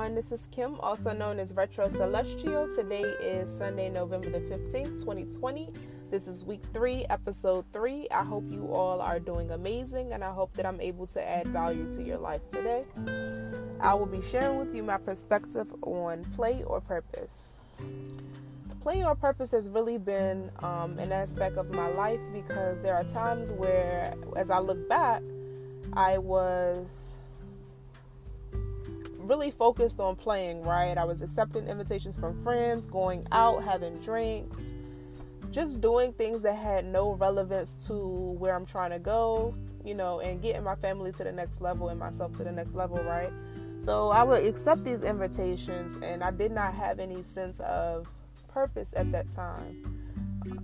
everyone. This is Kim, also known as Retro Celestial. Today is Sunday, November the 15th, 2020. This is week three, episode three. I hope you all are doing amazing and I hope that I'm able to add value to your life today. I will be sharing with you my perspective on play or purpose. Play or purpose has really been um, an aspect of my life because there are times where, as I look back, I was really focused on playing, right? I was accepting invitations from friends, going out, having drinks, just doing things that had no relevance to where I'm trying to go, you know, and getting my family to the next level and myself to the next level, right? So I would accept these invitations, and I did not have any sense of purpose at that time.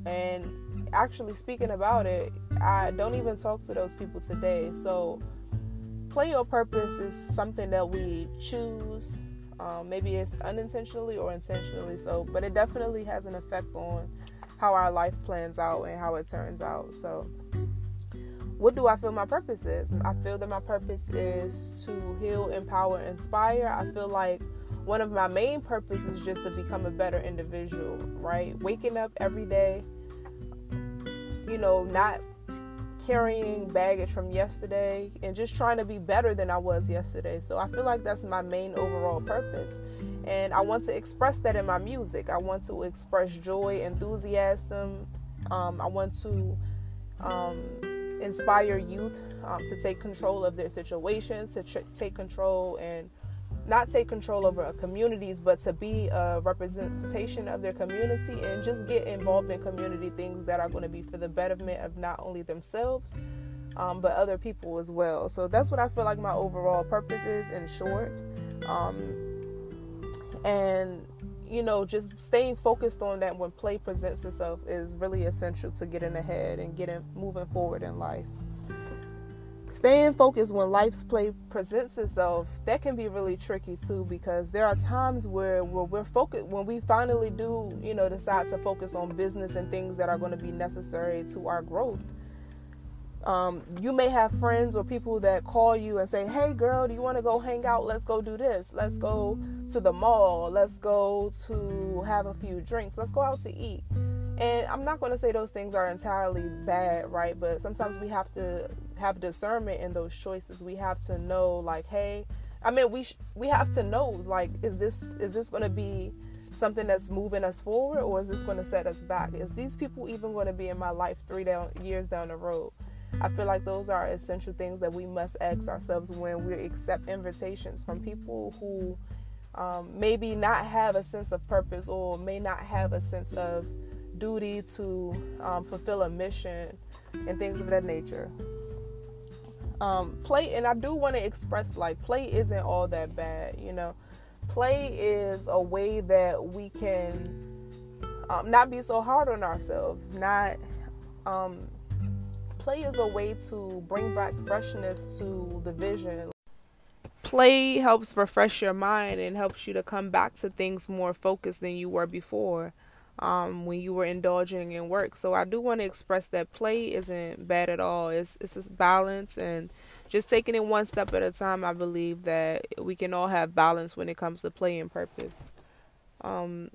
And actually, speaking about it, I don't even talk to those people today. So play or purpose is something that we choose. Um, maybe it's unintentionally or intentionally so, but it definitely has an effect on how our life plans out and how it turns out. So, what do I feel my purpose is? I feel that my purpose is to heal, empower, inspire. I feel like one of my main purposes is just to become a better individual, right? Waking up every day, you know, not carrying baggage from yesterday and just trying to be better than I was yesterday. So I feel like that's my main overall purpose. And I want to express that in my music. I want to express joy, enthusiasm. Um, I want to um, inspire youth um, to take control of their situations, to tr- take control and not take control over communities, but to be a representation of their community and just get involved in community things that are going to be for the betterment of not only themselves, um, but other people as well. So that's what I feel like my overall purpose is in short. Um, and you know, just staying focused on that when play presents itself is really essential to getting ahead and getting moving forward in life staying focused when life's play presents itself that can be really tricky too because there are times where, where we're focused when we finally do you know decide to focus on business and things that are going to be necessary to our growth. Um, you may have friends or people that call you and say hey girl do you want to go hang out? Let's go do this. Let's go to the mall. Let's go to have a few drinks. Let's go out to eat and I'm not going to say those things are entirely bad, right? But sometimes we have to have discernment in those choices. We have to know, like, hey, I mean, we sh- we have to know, like, is this is this going to be something that's moving us forward, or is this going to set us back? Is these people even going to be in my life three down years down the road? I feel like those are essential things that we must ask ourselves when we accept invitations from people who um, maybe not have a sense of purpose or may not have a sense of duty to um, fulfill a mission and things of that nature. Um, play, and I do want to express like play isn't all that bad, you know. Play is a way that we can um, not be so hard on ourselves. Not um, play is a way to bring back freshness to the vision. Play helps refresh your mind and helps you to come back to things more focused than you were before um, when you were indulging in work. So I do want to express that play isn't bad at all. It's it's a balance and just taking it one step at a time. I believe that we can all have balance when it comes to play and purpose. Um,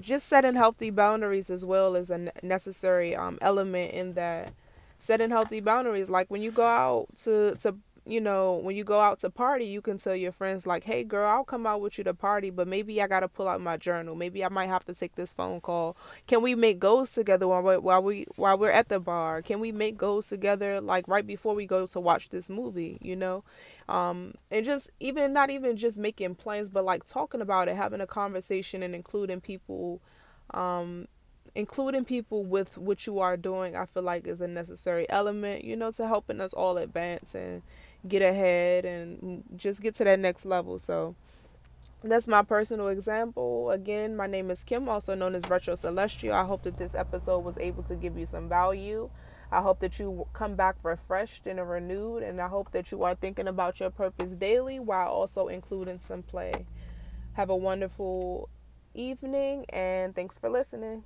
just setting healthy boundaries as well is a necessary um, element in that setting healthy boundaries. Like when you go out to to you know, when you go out to party, you can tell your friends like, "Hey, girl, I'll come out with you to party, but maybe I gotta pull out my journal. Maybe I might have to take this phone call. Can we make goals together while we while we while we're at the bar? Can we make goals together like right before we go to watch this movie? You know, um, and just even not even just making plans, but like talking about it, having a conversation, and including people, um, including people with what you are doing. I feel like is a necessary element, you know, to helping us all advance and get ahead and just get to that next level. So that's my personal example. Again, my name is Kim, also known as Retro Celestial. I hope that this episode was able to give you some value. I hope that you come back refreshed and renewed, and I hope that you are thinking about your purpose daily while also including some play. Have a wonderful evening, and thanks for listening.